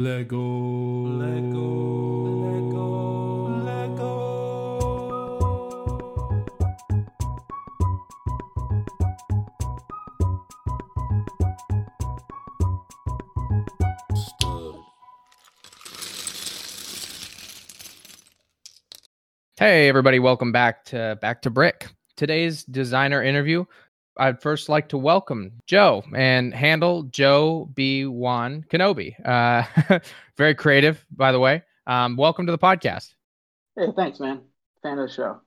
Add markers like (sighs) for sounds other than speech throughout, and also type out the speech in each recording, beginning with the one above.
Lego. Lego. Lego. Lego. Hey everybody, welcome back to Back to Brick. Today's designer interview, I'd first like to welcome Joe and handle Joe B. Wan Kenobi. Uh, (laughs) very creative, by the way. Um, welcome to the podcast. Hey, thanks, man. Fan of the show.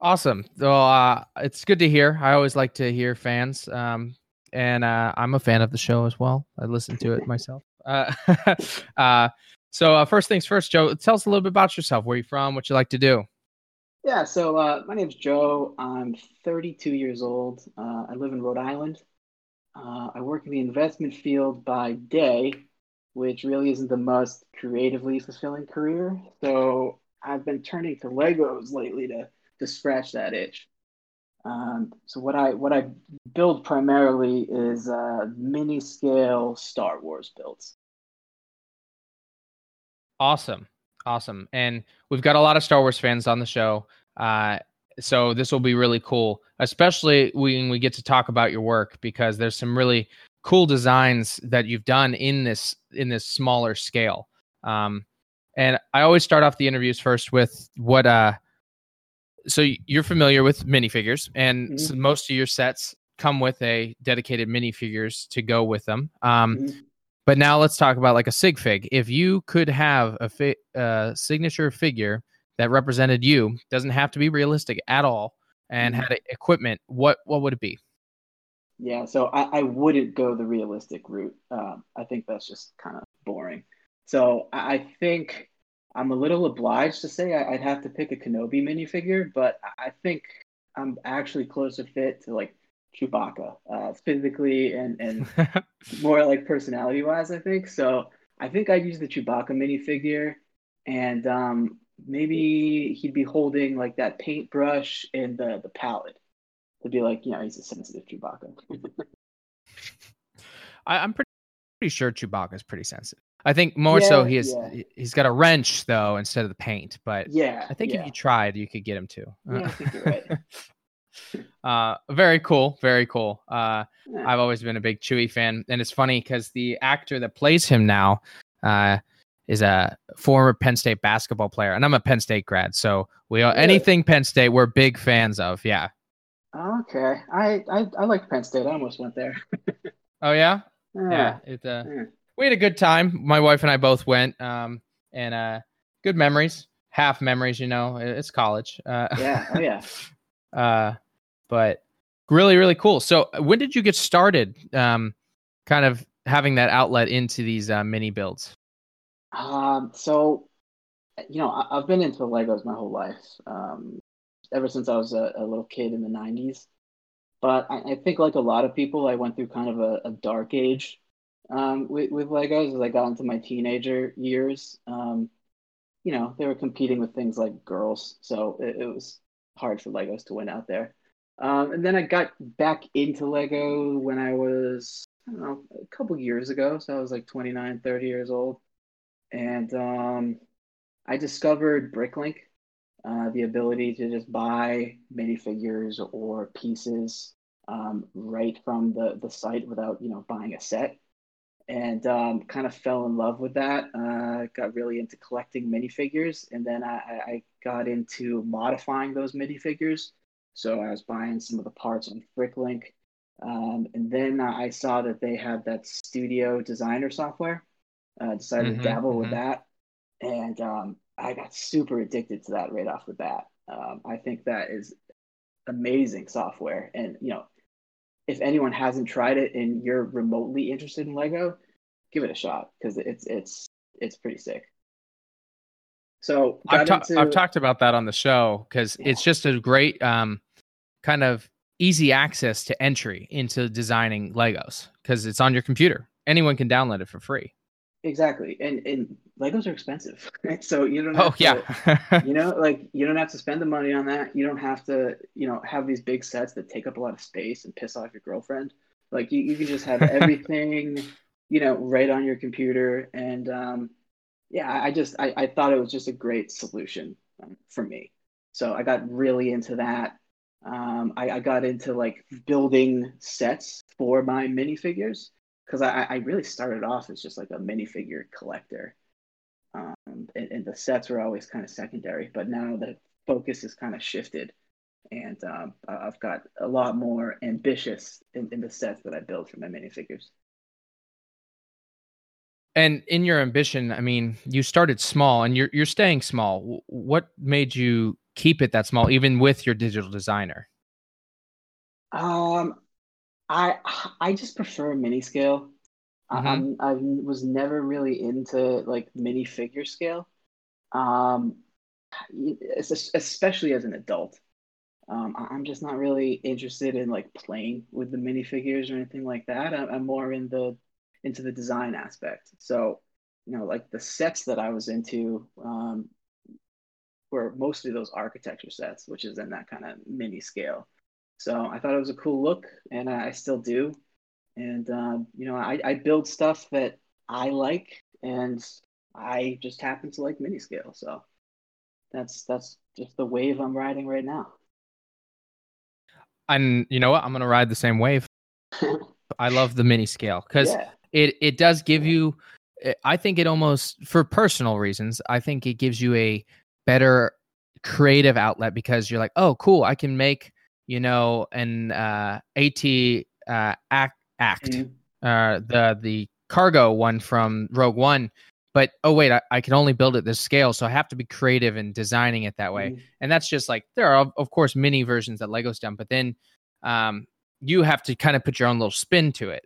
Awesome. So uh, it's good to hear. I always like to hear fans, um, and uh, I'm a fan of the show as well. I listen to it myself. Uh, (laughs) uh, so uh, first things first, Joe. Tell us a little bit about yourself. Where you from? What you like to do? Yeah, so uh, my name's Joe. I'm 32 years old. Uh, I live in Rhode Island. Uh, I work in the investment field by day, which really isn't the most creatively fulfilling career. So I've been turning to Legos lately to to scratch that itch. Um, so what I what I build primarily is uh, mini scale Star Wars builds. Awesome. Awesome. And we've got a lot of Star Wars fans on the show. Uh, so this will be really cool, especially when we get to talk about your work because there's some really cool designs that you've done in this in this smaller scale. Um, and I always start off the interviews first with what uh so you're familiar with minifigures and Mhm. so most of your sets come with a dedicated minifigures to go with them. Um, Mhm. but now let's talk about like a sig fig. If you could have a fi- uh, signature figure that represented you, doesn't have to be realistic at all, and Mhm. had a- equipment, what what would it be? Yeah, so I, I wouldn't go the realistic route. Um, I think that's just kind of boring. So I, I think I'm a little obliged to say I, I'd have to pick a Kenobi minifigure, but I I think I'm actually closer fit to like Chewbacca, uh, physically and, and (laughs) more like personality wise, I think. So I think I'd use the Chewbacca minifigure and um, maybe he'd be holding like that paintbrush and the, the palette to be like, you know, he's a sensitive Chewbacca. (laughs) I, I'm pretty, pretty sure Chewbacca is pretty sensitive. I think more so he has yeah. he- he's got a wrench though instead of the paint, but yeah. I think yeah. if you tried, you could get him to. Yeah, I think you're right. (laughs) uh, very cool, very cool. Uh, Yeah. I've always been a big Chewie fan, and it's funny because the actor that plays him now uh, is a former Penn State basketball player, and I'm a Penn State grad, so we Really? anything Penn State we're big fans of. Yeah. Okay. I, I I like Penn State. I almost went there. (laughs) Oh yeah. Yeah. Yeah. It, uh, Yeah. we had a good time. My wife and I both went, um, and uh, good memories. Half memories, you know. It's college. Uh, Yeah. Oh yeah. (laughs) uh, but really, really cool. So, uh, when did you get started? Um, kind of having that outlet into these uh, mini builds. Um, so, you know, I, I've been into Legos my whole life, um, ever since I was a, a little kid in the 90s. But I, I think, like a lot of people, I went through kind of a, a dark age um, with, with Legos as I got into my teenager years. Um, you know, they were competing with things like girls, so it, it was hard for Legos to win out there. Um, and then I got back into Lego when I was, I don't know, a couple years ago. So I was like 29, 30 years old and um, I discovered Bricklink, uh, the ability to just buy minifigures or pieces um, right from the the site without you know buying a set, and um, kind of fell in love with that. Uh, got really into collecting minifigures, and then I, I got into modifying those minifigures. So I was buying some of the parts on Bricklink. Um, and then I saw that they had that studio designer software uh, decided Mhm, to dabble with mhm. that, and um, I got super addicted to that right off the bat. Um, I think that is amazing software, and you know, if anyone hasn't tried it and you're remotely interested in Lego, give it a shot because it's it's it's pretty sick. So I've, ta- into- I've talked about that on the show because Yeah. it's just a great um, kind of easy access to entry into designing Legos because it's on your computer. Anyone can download it for free. Exactly, and and Legos are expensive, (laughs) so you don't. Oh to- yeah. you know (laughs) like you don't have to spend the money on that you don't have to you know have these big sets that take up a lot of space and piss off your girlfriend like you, you can just have (laughs) everything you know, right on your computer. And um, yeah, I just I, I thought it was just a great solution um, for me. So I got really into that. Um, I, I got into like building sets for my minifigures because I, I really started off as just like a minifigure collector. Um, and, and, the sets were always kind of secondary, but now the focus is kind of shifted. And um, I've got a lot more ambitious in, in the sets that I build for my minifigures. And in your ambition, I mean, you started small and you're you're staying small. What made you keep it that small, even with your digital designer? Um, I I just prefer mini scale. Mm-hmm. I was never really into like mini figure scale, um, especially as an adult. Um, I'm just not really interested in like playing with the minifigures or anything like that. I'm more in the into the design aspect. So, you know, like the sets that I was into um, were mostly those architecture sets, which is in that kind of mini scale. So I thought it was a cool look, and I still do. And um, you know, I, I build stuff that I like, and I just happen to like mini scale. So that's that's just the wave I'm riding right now. And you know what? I'm gonna ride the same wave. (laughs) I love the mini scale because yeah. it it does give you. Eh, I think it almost for personal reasons. I think it gives you a better creative outlet because you're like, oh, cool, I can make you know an uh, AT uh, act act mm-hmm. uh, the the cargo one from Rogue One. But oh wait, I, I, can only build it this scale, so I have to be creative in designing it that way. Mm-hmm. And that's just like there are of course many versions that Lego's done, but then um, you have to kind of put your own little spin to it.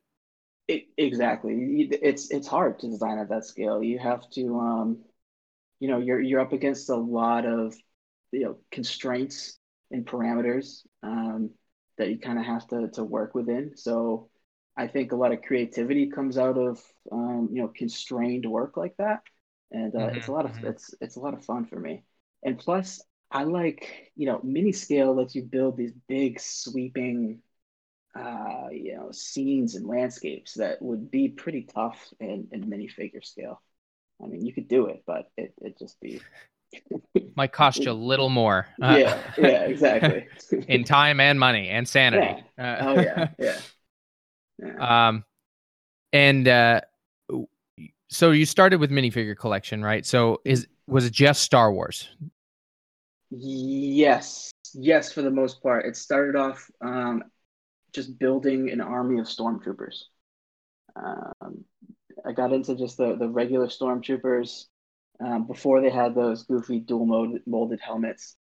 it. Exactly, it's it's hard to design at that scale. You have to um, you know you're you're up against a lot of you know constraints and parameters um, that you kind of have to to work within. So I think a lot of creativity comes out of um, you know constrained work like that, and uh, mm-hmm, it's a lot of mm-hmm. it's it's a lot of fun for me. And plus, I like you know mini scale lets you build these big sweeping uh, you know scenes and landscapes that would be pretty tough in, in minifigure scale. I mean, you could do it, but it it just be might cost you a little more. Uh, yeah, yeah, exactly. (laughs) in time and money and sanity. Yeah. Uh, oh yeah, (laughs) yeah, yeah. Um, and uh, so you started with minifigure collection, right? So is was it just Star Wars? Yes, yes, for the most part. It started off um, just building an army of stormtroopers. Um, I got into just the, the regular stormtroopers um, before they had those goofy dual molded, molded helmets.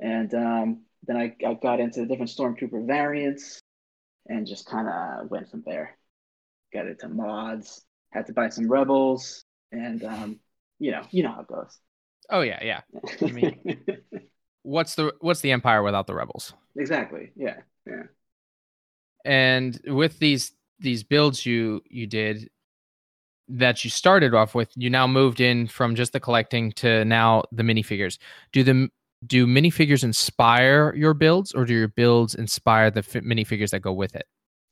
And um, then I, I got into the different stormtrooper variants and just kind of went from there. Got into mods, had to buy some rebels, and um, you know, you know how it goes. Oh yeah, yeah. I mean, (laughs) what's the what's the empire without the rebels? Exactly. Yeah, yeah. And with these these builds you you did, that you started off with, you now moved in from just the collecting to now the minifigures. Do the do minifigures inspire your builds, or do your builds inspire the f- minifigures that go with it?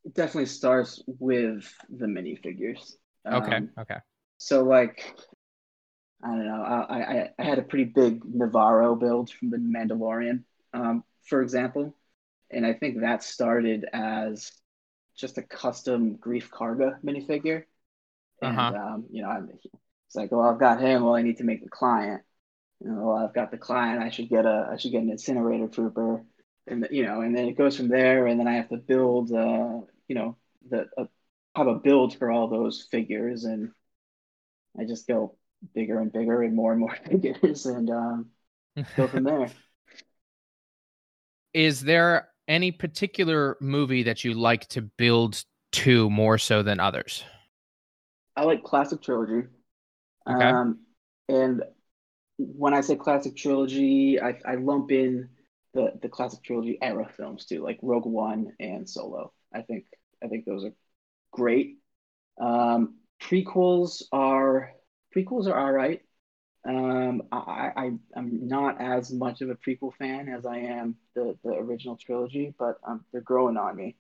It definitely starts with the minifigures. Okay. Um, okay. So like, I don't know. I, I I had a pretty big Nevarro build from the Mandalorian, um, for example, and I think that started as just a custom Greef Karga minifigure and uh-huh. um, you know, I'm, it's like, well, I've got him. Well, I need to make the client. You know, well, I've got the client. I should get a, I should get an incinerator trooper, and you know, and then it goes from there. And then I have to build, uh, you know, the uh, have a build for all those figures, and I just go bigger and bigger and more and more (laughs) figures, and um, go from (laughs) there. Is there any particular movie that you like to build to more so than others? I like classic trilogy. Okay. Um, and when I say classic trilogy, I, I lump in the the classic trilogy era films too, like Rogue One and Solo. I think I think those are great. Um, prequels are prequels are all right. Um, I, I I'm not as much of a prequel fan as I am the the original trilogy, but um, they're growing on me.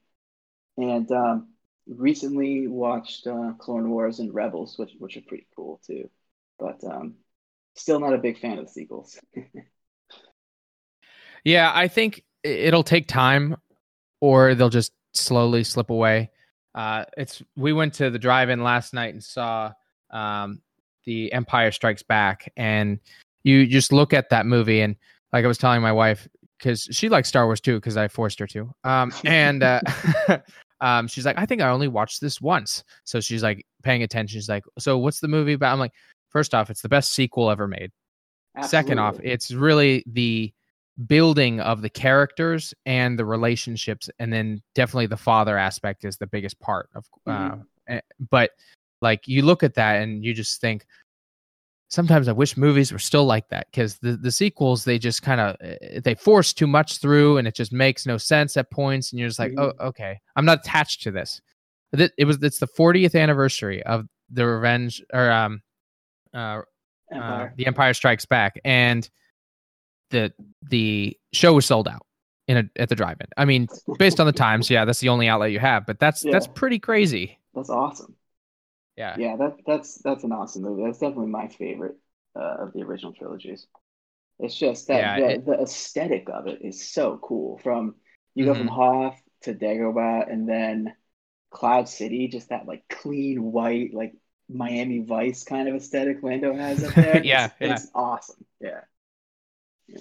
And um, recently watched uh, Clone Wars and Rebels, which which are pretty cool too. But um, still not a big fan of the sequels. (laughs) yeah, I think it'll take time, or they'll just slowly slip away. Uh, it's we went to the drive-in last night and saw um, the Empire Strikes Back, and you just look at that movie and like I was telling my wife because she likes Star Wars too because I forced her to, um, and uh, (laughs) (laughs) um, she's like, I think I only watched this once, so she's like paying attention. She's like, so what's the movie about? I'm like, first off, it's the best sequel ever made. Absolutely. Second off, it's really the building of the characters and the relationships and then definitely the father aspect is the biggest part of uh, mm-hmm. but like you look at that and you just think sometimes i wish movies were still like that because the, the sequels they just kind of eh, they force too much through and it just makes no sense at points and you're just like oh, mm-hmm. oh okay i'm not attached to this it, was it's the 40th anniversary of the revenge or um uh, uh the empire strikes back and the the show was sold out in a, at the drive-in. I mean, based on the times, yeah, that's the only outlet you have, but that's (laughs) yeah. that's pretty crazy. That's awesome. Yeah, yeah, that that's that's an awesome movie. That's definitely my favorite uh, of the original trilogies. It's just that yeah, the, it, the, aesthetic of it is so cool. From you mm-hmm. go from mm-hmm. Hoth to Dagobah, and then Cloud City, just that like clean white, like Miami Vice kind of aesthetic Lando has up there. (laughs) yeah, it's, yeah, it's awesome. Yeah.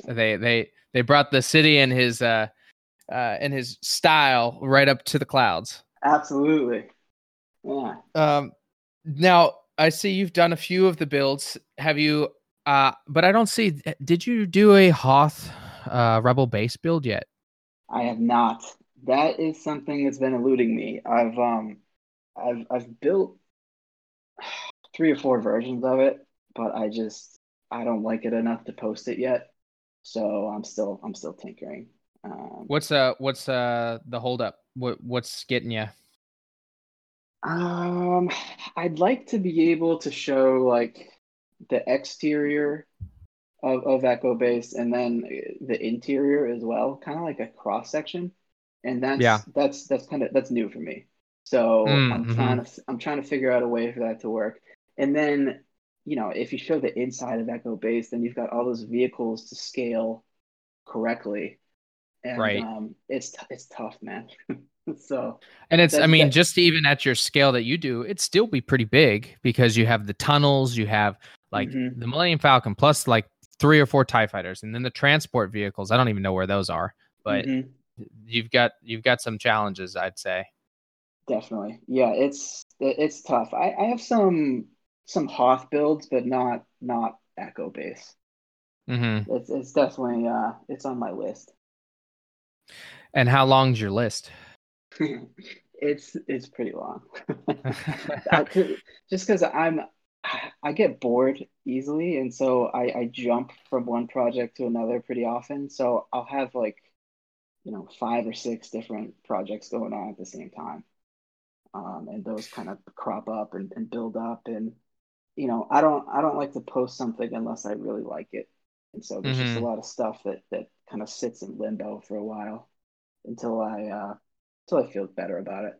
They they they brought the city and his uh uh and his style right up to the clouds. Absolutely. Yeah. Um now I see you've done a few of the builds. Have you uh but I don't see did you do a Hoth uh Rebel base build yet? I have not. That is something that's been eluding me. I've um I've I've built (sighs) three or four versions of it, but I just I don't like it enough to post it yet. So I'm still I'm still tinkering. Um, what's uh what's uh the holdup? What what's getting you? Um, I'd like to be able to show like the exterior of, of Echo Base and then the interior as well, kind of like a cross section. And that's yeah. that's that's kind of that's new for me. So mm, I'm mm-hmm. trying to I'm trying to figure out a way for that to work. And then you know, if you show the inside of Echo Base, then you've got all those vehicles to scale correctly. And, right. Um, it's t- it's tough, man. (laughs) (laughs) so and it's i mean just even at your scale that you do it'd still be pretty big because you have the tunnels you have like mm-hmm. the millennium falcon plus like three or four tie fighters and then the transport vehicles i don't even know where those are but mm-hmm. you've got you've got some challenges i'd say definitely yeah it's it's tough i, I have some some Hoth builds, but not not Echo base. Mm-hmm. It's it's definitely uh it's on my list. And how long's your list? It's it's pretty long. (laughs) Just because I'm I get bored easily, and so I, I jump from one project to another pretty often. So I'll have like, you know, five or six different projects going on at the same time, um, and those kind of crop up and, and build up, and you know, I don't I don't like to post something unless I really like it. And so there's mm-hmm. just a mm-hmm. lot of stuff that that kind of sits in limbo for a while until I uh until I feel better about it.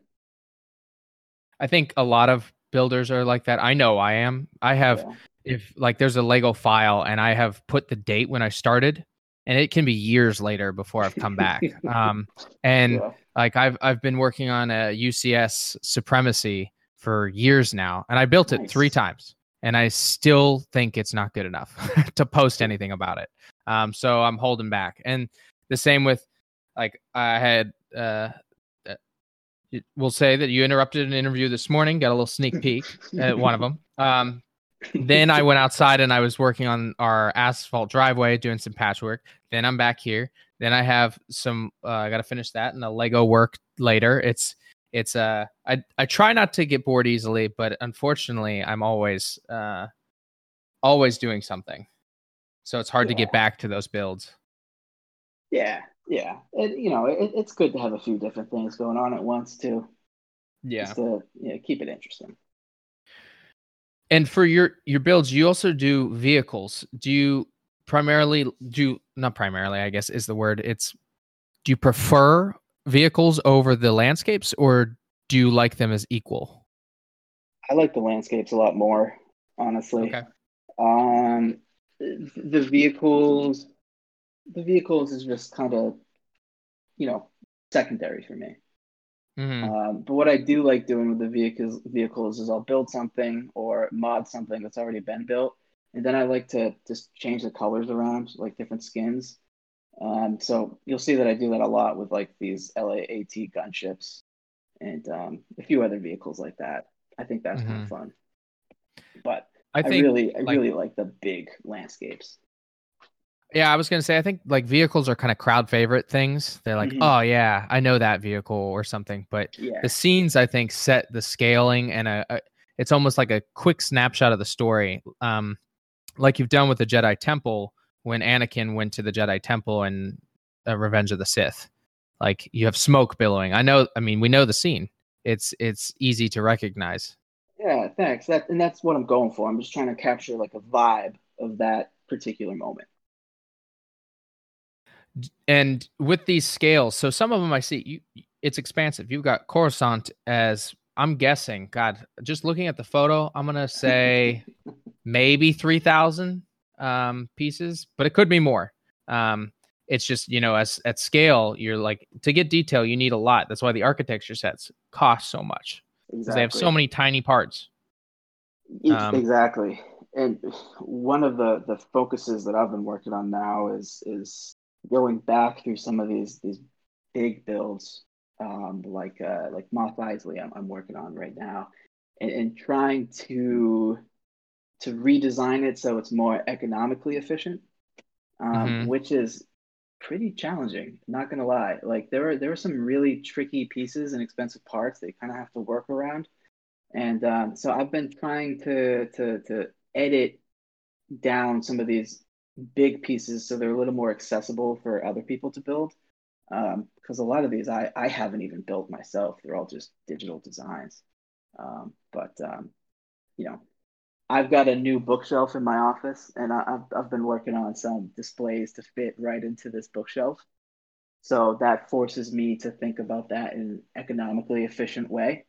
I think a lot of builders are like that. I know I am. I have yeah. if like there's a Lego file and I have put the date when I started and it can be years later before I've come back. (laughs) um and yeah. like I've I've been working on a UCS supremacy for years now and I built nice. it 3 times and I still think it's not good enough (laughs) to post anything about it. Um, so I'm holding back. And the same with like I had uh, we'll say that you interrupted an interview this morning, got a little sneak peek (laughs) at one of them. Um, then I went outside and I was working on our asphalt driveway, doing some patchwork. Then I'm back here. Then I have some. Uh, I got to finish that and the Lego work later. It's it's uh I I try not to get bored easily, but unfortunately, I'm always uh always doing something. So it's hard yeah. to get back to those builds. Yeah, yeah. It, you know, it, it's good to have a few different things going on at once too. Yeah. Just to yeah, keep it interesting. And for your your builds, you also do vehicles. Do you primarily do not primarily, I guess is the word. It's do you prefer vehicles over the landscapes, or do you like them as equal? I like the landscapes a lot more, honestly. Okay. Um, the vehicles, the vehicles is just kind of, you know, secondary for me. hmm Um, but what I do like doing with the vehicles vehicles is I'll build something or mod something that's already been built, and then I like to just change the colors around, like different skins. Um, so you'll see that I do that a lot with like these LAAT gunships and um, a few other vehicles like that. I think that's kind Mhm. of fun. But I I, think really, I like- really like the big landscapes. Yeah, I was gonna say I think like vehicles are kind of crowd favorite things. They're like, Mhm. oh yeah, I know that vehicle or something. But Yeah, the scenes I think set the scaling and a, a it's almost like a quick snapshot of the story. Um, like you've done with the Jedi Temple when Anakin went to the Jedi Temple and uh, Revenge of the Sith. Like you have smoke billowing. I know. I mean, we know the scene. It's it's easy to recognize. yeah. Thanks. That and that's what I'm going for. I'm just trying to capture like a vibe of that particular moment. And with these scales so some of them i see you it's expansive. You've got coruscant as i'm guessing god just looking at the photo i'm gonna say (laughs) maybe 3000 um pieces but it could be more. Um it's just you know as at scale you're like to get detail you need a lot. That's why the architecture sets cost so much because they have so many tiny parts. Um, exactly. And one of the the focuses that I've been working on now is is going back through some of these these big builds, um, like uh, like Mos Eisley. I'm, I'm working on right now, and, and trying to to redesign it so it's more economically efficient, um, Mhm. which is pretty challenging. Not gonna lie. Like there are there are some really tricky pieces and expensive parts that you kind of have to work around. And um, so I've been trying to to to edit down some of these big pieces so they're a little more accessible for other people to build. Um, because a lot of these I, I haven't even built myself. They're all just digital designs. Um, but um, you know, I've got a new bookshelf in my office, and I, I've I've been working on some displays to fit right into this bookshelf. So that forces me to think about that in an economically efficient way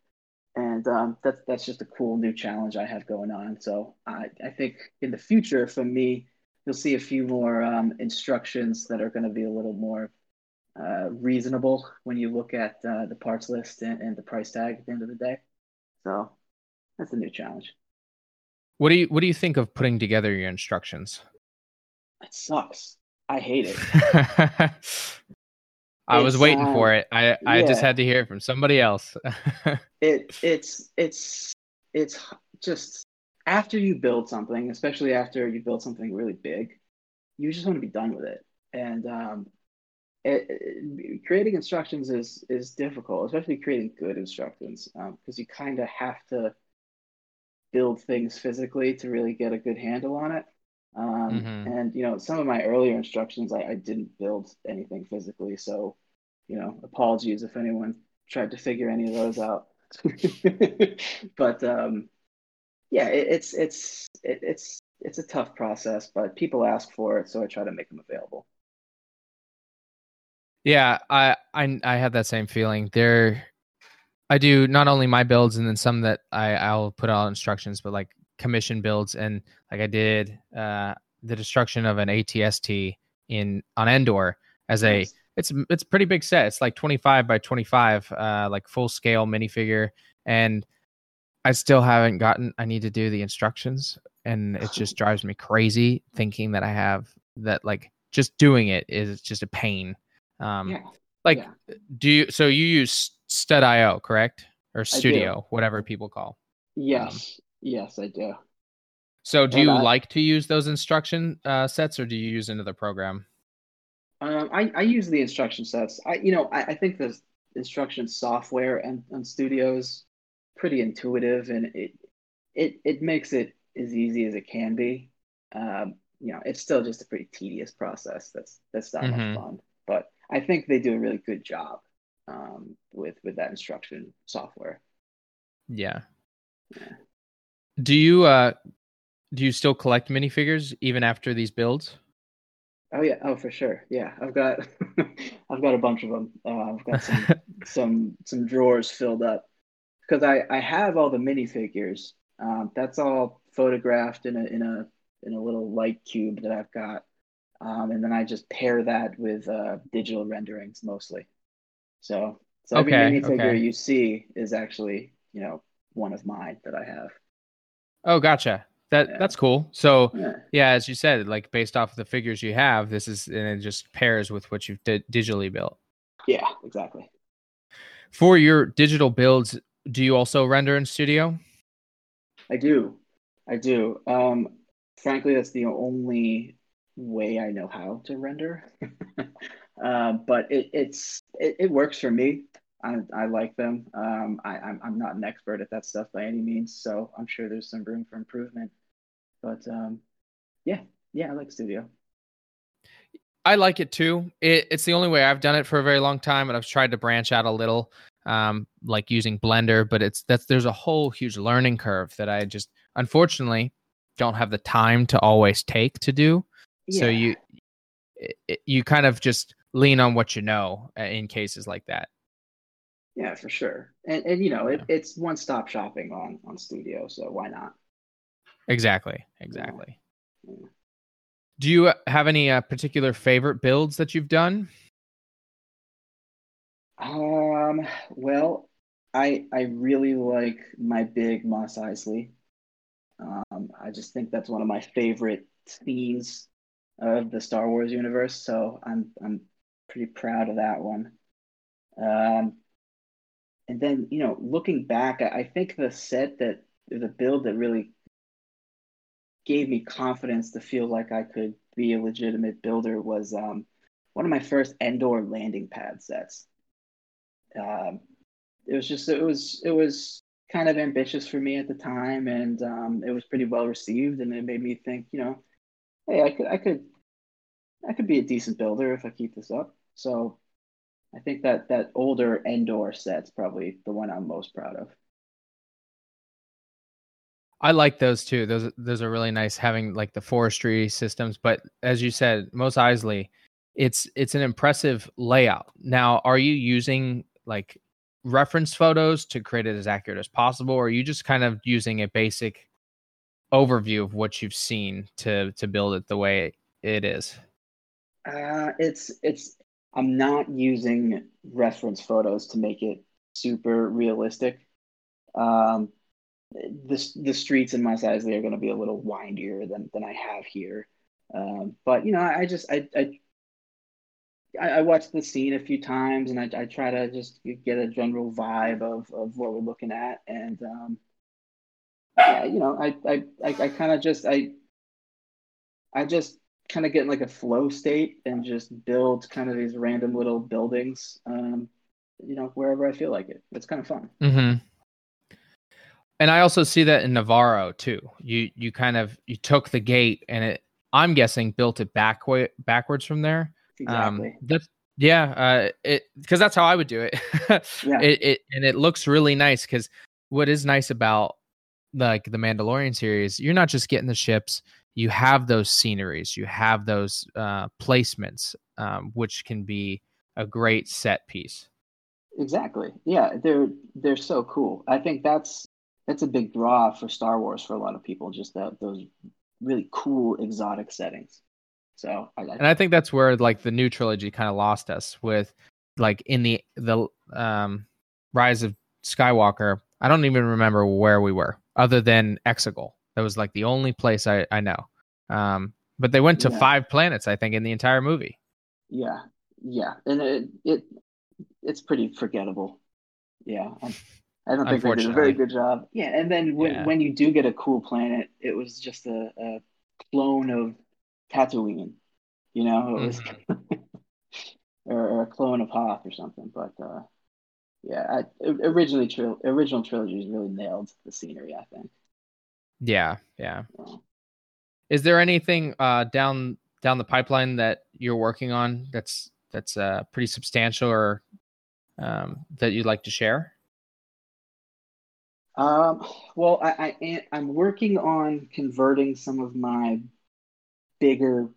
and um, that's that's just a cool new challenge I have going on. So I I think in the future for me, you'll see a few more um, instructions that are going to be a little more uh, reasonable when you look at uh, the parts list and, and the price tag at the end of the day. So that's a new challenge. what do you what do you think of putting together your instructions It sucks. I hate it. (laughs) I was waiting um, for it. I I just had to hear it from somebody else. (laughs) it it's it's it's just after you build something, especially after you build something really big, you just want to be done with it. And um, it, it- creating instructions is is difficult, especially creating good instructions, because you kind of have to build things physically to really get a good handle on it. Um, Mhm. And you know, some of my earlier instructions, I, I didn't build anything physically, so you know, apologies if anyone tried to figure any of those out. (laughs) but um, yeah, it, it's it's it, it's it's a tough process, but people ask for it, so I try to make them available. yeah, I I I have that same feeling. There, I do not only my builds and then some that I I'll put out instructions, but like commission builds and like I did uh the destruction of an ATST in on Endor as a Nice. it's it's a pretty big set. It's like 25 by 25, uh, like full scale minifigure, and I still haven't gotten. I need to do the instructions, and it just drives me crazy thinking that I have that. Like just doing it is just a pain. Um, yeah, like yeah. do you? So you use Stud.io, correct? Or. Studio, whatever people call. yes, yes, I do. So do And you I- like to use those instruction uh, sets, or do you use another program? Um, I, I use the instruction sets. I you know I, I think the instruction software and, and studios pretty intuitive and it it it makes it as easy as it can be. Um, you know, it's still just a pretty tedious process. That's that's not Mhm. much fun. But I think they do a really good job um, with with that instruction software. Yeah. Yeah. Do you uh do you still collect minifigures even after these builds? Oh yeah, oh for sure. Yeah, I've got (laughs) I've got a bunch of them. Uh, I've got some (laughs) some some drawers filled up. Because I, I have all the minifigures. Um, that's all photographed in a in a in a little light cube that I've got, um, and then I just pair that with uh, digital renderings mostly. So so every Okay, minifigure okay. you see is actually you know one of mine that I have. Oh, gotcha. That Yeah. that's cool. So Yeah. yeah, as you said, like based off of the figures you have, this is and it just pairs with what you've di- digitally built. Yeah, exactly. For your digital builds, do you also render in Studio? I do. I do. Um, frankly, that's the only way I know how to render. Um, (laughs) but it, it's it, it works for me. I, I like them. Um, I, I'm, I'm not an expert at that stuff by any means, so I'm sure there's some room for improvement. But um, yeah, yeah, I like Studio. I like it too. It, it's the only way I've done it for a very long time, and I've tried to branch out a little, um, like using Blender. But it's that's there's a whole huge learning curve that I just unfortunately don't have the time to always take to do. So you you kind of just lean on what you know uh, in cases like that. Yeah, for sure. And and you know, it, it's one stop shopping on on Studio, so why not? Exactly. Exactly. Yeah. Do you have any uh, particular favorite builds that you've done? Um, well, I I really like my big Mos Eisley. Um, I just think that's one of my favorite scenes of the Star Wars universe, so I'm I'm pretty proud of that one. Um, and then, you know, looking back, I, I think the set that the build that really gave me confidence to feel like I could be a legitimate builder was um, one of my first Endor landing pad sets. Um, it was just it was it was kind of ambitious for me at the time, and um, it was pretty well received, and it made me think, you know, hey, I could I could I could be a decent builder if I keep this up. So I think that that older Endor set's probably the one I'm most proud of. I like those too. Those those are really nice having like the forestry systems. But as you said, Mos Eisley, it's it's an impressive layout. Now, are you using like reference photos to create it as accurate as possible, or are you just kind of using a basic overview of what you've seen to to build it the way it is? Uh, it's it's I'm not using reference photos to make it super realistic. Um, the the streets in Mos Eisley are going to be a little windier than than I have here. Um, but you know, I, I just I, I I I watched the scene a few times, and I I try to just get a general vibe of of what we're looking at, and um, yeah, you know, I I I, I kind of just I I just kind of get in like a flow state and just build kind of these random little buildings, um, you know, wherever I feel like it. It's kind of fun. Mm-hmm. And I also see that in Nevarro too. You you kind of you took the gate and it. I'm guessing built it back way, backwards from there. Exactly. Um, that's yeah. Uh, it because that's how I would do it. (laughs) Yeah. It it and it looks really nice because what is nice about like the Mandalorian series, you're not just getting the ships. You have those sceneries. You have those uh, placements, um, which can be a great set piece. Exactly. Yeah, they're they're so cool. I think that's that's a big draw for Star Wars for a lot of people, just that those really cool exotic settings. So I, and I think that's where like the new trilogy kind of lost us with like in the the um Rise of Skywalker. I don't even remember where we were other than Exegol. That was like the only place I I know. Um, but they went to Yeah. five planets, I think, in the entire movie. yeah, yeah, and it it it's pretty forgettable. Yeah, I, I don't think they did a very good job. Yeah, and then when Yeah. when you do get a cool planet, it was just a, a clone of Tatooine. You know, it was (laughs) or, or a clone of Hoth or something. But uh, yeah, I, originally tril- original trilogies really nailed the scenery. I think. Yeah, yeah. So, Is there anything uh down down the pipeline that you're working on that's that's uh pretty substantial or um that you'd like to share? Um, well, I, I I'm working on converting some of my bigger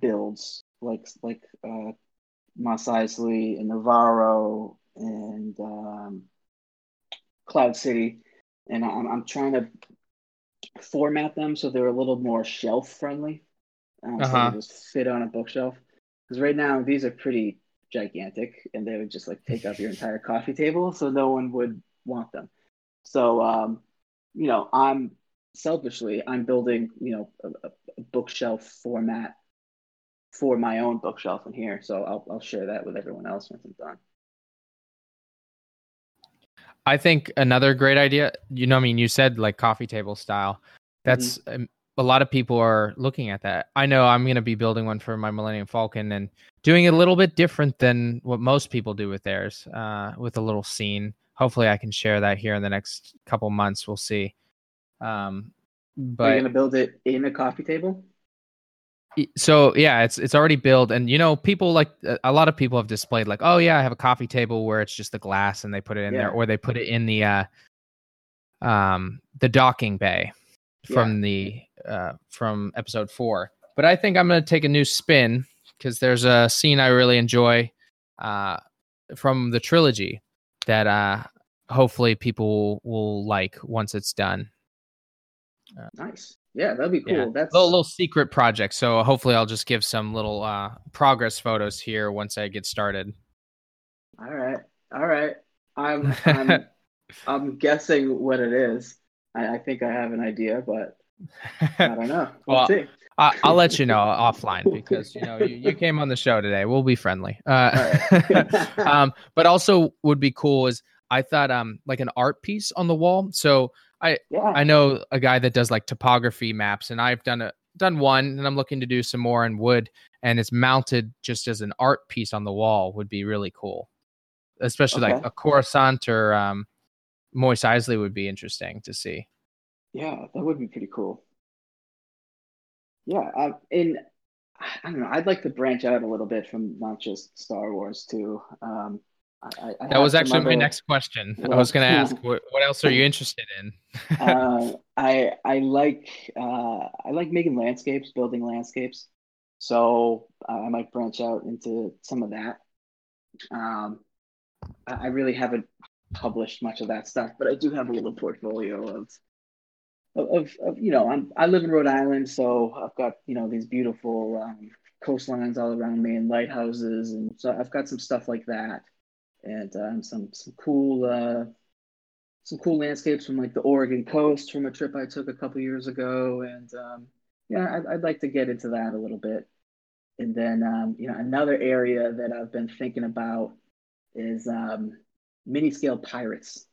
builds, like like uh, Mos Eisley and Nevarro and um, Cloud City, and I'm I'm trying to format them so they're a little more shelf friendly, um, so Uh-huh. they just fit on a bookshelf. Because right now these are pretty gigantic, and they would just like take up your entire coffee table, so no one would want them. So um, you know, I'm selfishly I'm building you know a, a- bookshelf format for my own bookshelf in here. So I'll I'll share that with everyone else once I'm done. I think another great idea, you know, I mean, you said like coffee table style. That's um, a lot of people are looking at that. I know I'm going to be building one for my Millennium Falcon and doing it a little bit different than what most people do with theirs, uh, with a little scene. Hopefully, I can share that here in the next couple months. We'll see. Um, Are you but gonna build it in a coffee table? So yeah it's it's already built and you know people like a- a lot of people have displayed like oh yeah i have a coffee table where it's just the glass and they put it in there or they put it in the uh um the docking bay from the uh from episode four. But i think i'm gonna take a new spin because there's a scene i really enjoy uh from the trilogy that uh hopefully people will like once it's done Nice. Yeah, that'd be cool. Yeah. That's little little secret project. So hopefully I'll just give some little uh progress photos here once I get started. all right. All right. I'm I'm (laughs) I'm guessing what it is. I, I think I have an idea, but I don't know. (laughs) We'll Well, see. I, I'll let you know (laughs) offline because you know you, you came on the show today. We'll be friendly. Uh, um, but also would be cool is I thought um like an art piece on the wall. So Yeah. I know a guy that does like topography maps, and I've done a done one, and I'm looking to do some more in wood, and it's mounted just as an art piece on the wall would be really cool, especially like a Coruscant or um, Mos Eisley would be interesting to see. Yeah, that would be pretty cool. Yeah, um, and I don't know. I'd like to branch out a little bit from not just Star Wars too. Um, I, I- That was actually my next question. I was going to ask, (laughs) what, what else are you interested in? uh, I I like uh, I like making landscapes, building landscapes. So uh, I might branch out into some of that. Um, I, really haven't published much of that stuff, but I do have a little portfolio of of, of, of you know I'm I live in Rhode Island, so I've got you know these beautiful um, coastlines all around me and lighthouses, and so I've got some stuff like that, and um, some some cool. Uh, some cool landscapes from like the Oregon coast from a trip I took a couple years ago, and um, yeah, I'd, I'd like to get into that a little bit. And then um, you know another area that I've been thinking about is um, mini scale pirates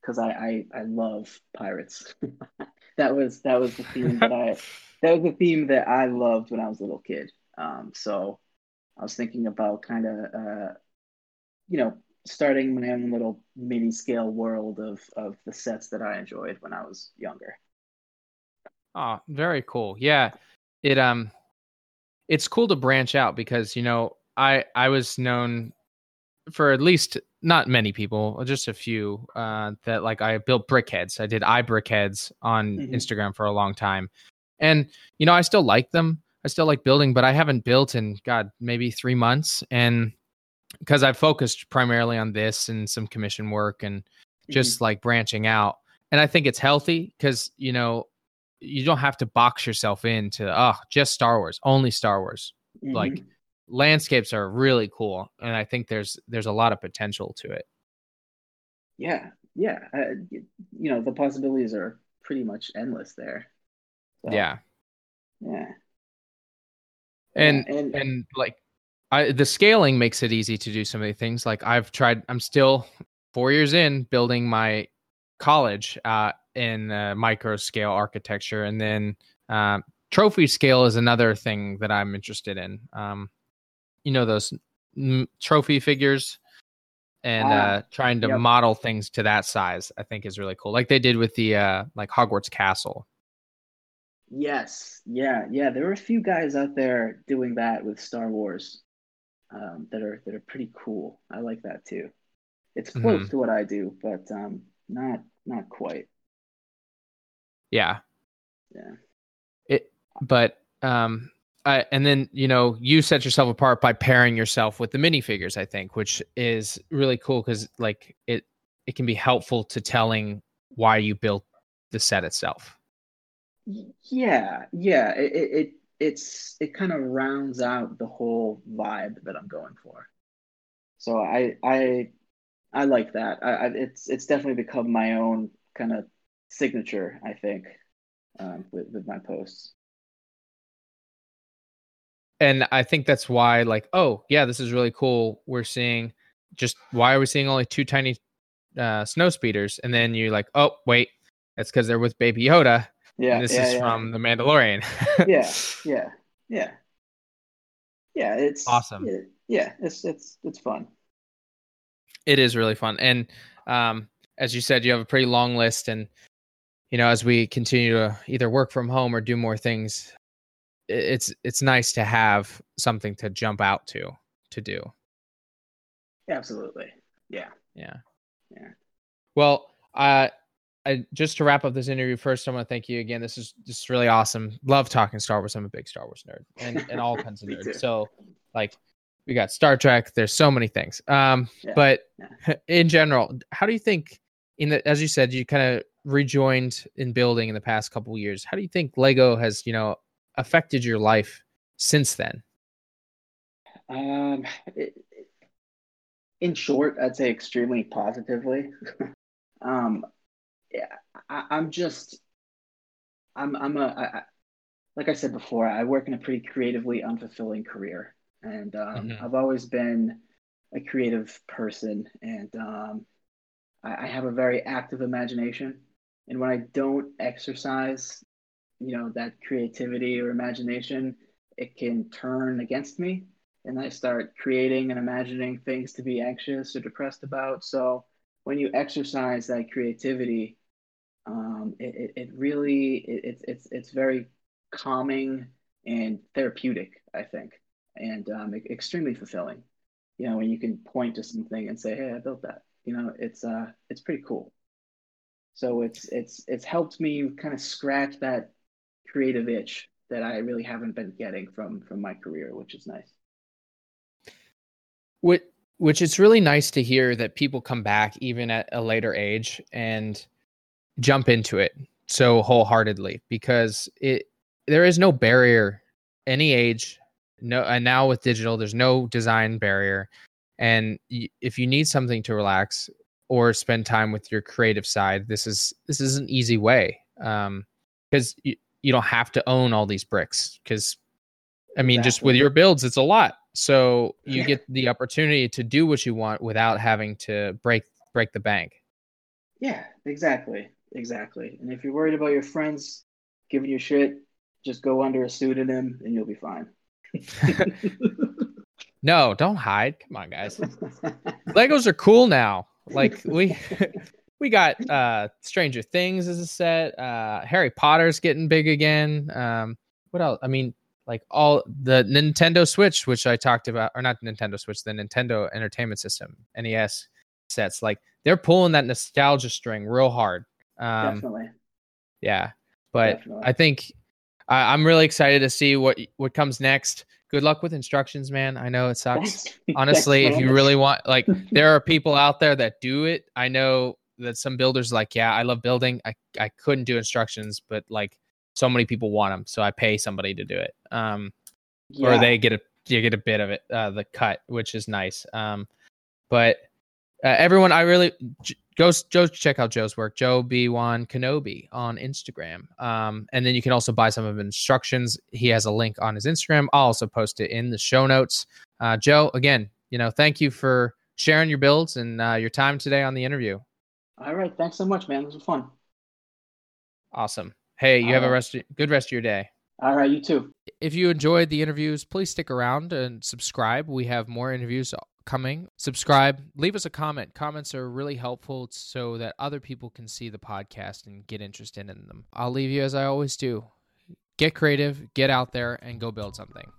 because I, I I love pirates. (laughs) that was that was the theme that I (laughs) that was the theme that I loved when I was a little kid. Um, so I was thinking about kind of uh, you know starting my own little mini scale world of of the sets that I enjoyed when I was younger. Oh, very cool. Yeah. It um it's cool to branch out because, you know, I I was known for at least not many people, just a few, uh, that like I built brickheads. I did eye brickheads on Mhm. Instagram for a long time. And, you know, I still like them. I still like building, but I haven't built in God, maybe three months. And because I've focused primarily on this and some commission work and just like branching out. And I think it's healthy because, you know, you don't have to box yourself into, oh, just Star Wars, only Star Wars. Mhm. Like landscapes are really cool. And I think there's there's a lot of potential to it. yeah, yeah, uh, you, you know the possibilities are pretty much endless there. So, Yeah. yeah, And Yeah, and, and like I the scaling makes it easy to do some of the things. Like I've tried I'm still four years in building my college uh in uh, micro scale architecture and then um trophy scale is another thing that I'm interested in. Um you know those mm, trophy figures and Ah, uh trying to yep. model things to that size I think is really cool. Like they did with the uh like Hogwarts castle. yes, yeah, yeah. There are a few guys out there doing that with Star Wars um, that are that are pretty cool. I like that too. It's close Mhm. to what I do, but um, not not quite. Yeah. Yeah. It but um I and then you know you set yourself apart by pairing yourself with the minifigures I think which is really cool cuz like it it can be helpful to telling why you built the set itself. Yeah, yeah. It it, it it's it kind of rounds out the whole vibe that I'm going for. So I I I like that. I, I it's it's definitely become my own kind of signature. I think um, with with my posts. And I think that's why, like, oh yeah, this is really cool. We're seeing just why are we seeing only two tiny uh, snow speeders? And then you're like, oh wait, that's because they're with Baby Yoda. Yeah, and this yeah, is yeah. from The Mandalorian. (laughs) yeah, yeah, yeah, yeah. It's Awesome. Yeah, yeah, it's it's it's fun. it is really fun and um, as you said you have a pretty long list and you know as we continue to either work from home or do more things it's it's nice to have something to jump out to to do Absolutely. Yeah. yeah Yeah. well uh I, just to wrap up this interview first i want to thank you again. This is just really awesome. Love talking star wars. I'm a big star wars nerd and, and all (laughs) kinds of nerds. Too. so like we got star trek. There's so many things. Um Yeah, but yeah. (laughs) in general how do you think in the as you said you kind of rejoined in building in the past couple of years. How do you think lego has you know affected your life since then? Um, it, in short, I'd say extremely positively. (laughs) um, I, I'm just, I'm, I'm a, I, like I said before, I work in a pretty creatively unfulfilling career, and um, Mhm. I've always been a creative person, and um, I, I have a very active imagination, and when I don't exercise, you know, that creativity or imagination, it can turn against me and I start creating and imagining things to be anxious or depressed about. So when you exercise that creativity, um, it, it, really it, it's it's it's very calming and therapeutic, I think, and um, extremely fulfilling. You know, when you can point to something and say, "Hey, I built that." You know, it's uh, it's pretty cool. So it's it's it's helped me kind of scratch that creative itch that I really haven't been getting from from my career, which is nice. which which it's really nice to hear that people come back even at a later age and jump into it so wholeheartedly because it there is no barrier any age no and now with digital there's no design barrier. And y- if you need something to relax or spend time with your creative side this is this is an easy way um because you, you don't have to own all these bricks because i mean just with your builds it's a lot. So you get the opportunity to do what you want without having to break break the bank. Yeah, exactly. Exactly. And if you're worried about your friends giving you shit, just go under a pseudonym and you'll be fine. (laughs) no don't hide. Come on guys. (laughs) Legos are cool now. Like we (laughs) we got uh stranger things as a set. Uh harry potter's getting big again. Um what else i mean like all the nintendo switch which i talked about or not nintendo switch the nintendo entertainment system nes sets. Like they're pulling that nostalgia string real hard um Definitely. yeah but Definitely. i think I i'm really excited to see what what comes next. Good luck with instructions man. I know it sucks. Thanks. (laughs) honestly Thanks, if you really want like (laughs) there are people out there that do it. I know that some builders like yeah i love building. I, I couldn't do instructions but like so many people want them so i pay somebody to do it. Um or they get a you get a bit of it uh the cut which is nice. Um but uh, everyone i really j- go go check out joe's work Joe.b.wan.Kenobi on instagram um and then you can also buy some of his instructions he has a link on his instagram i'll also post it in the show notes uh joe again you know thank you for sharing your builds and uh, your time today on the interview All right. Thanks so much, man. This was fun. awesome hey you have a rest good rest of your day All right. You too. if you enjoyed the interviews, please stick around and subscribe. We have more interviews coming. Subscribe, leave us a comment. Comments are really helpful so that other people can see the podcast and get interested in them. I'll leave you as I always do. Get creative, get out there, and go build something.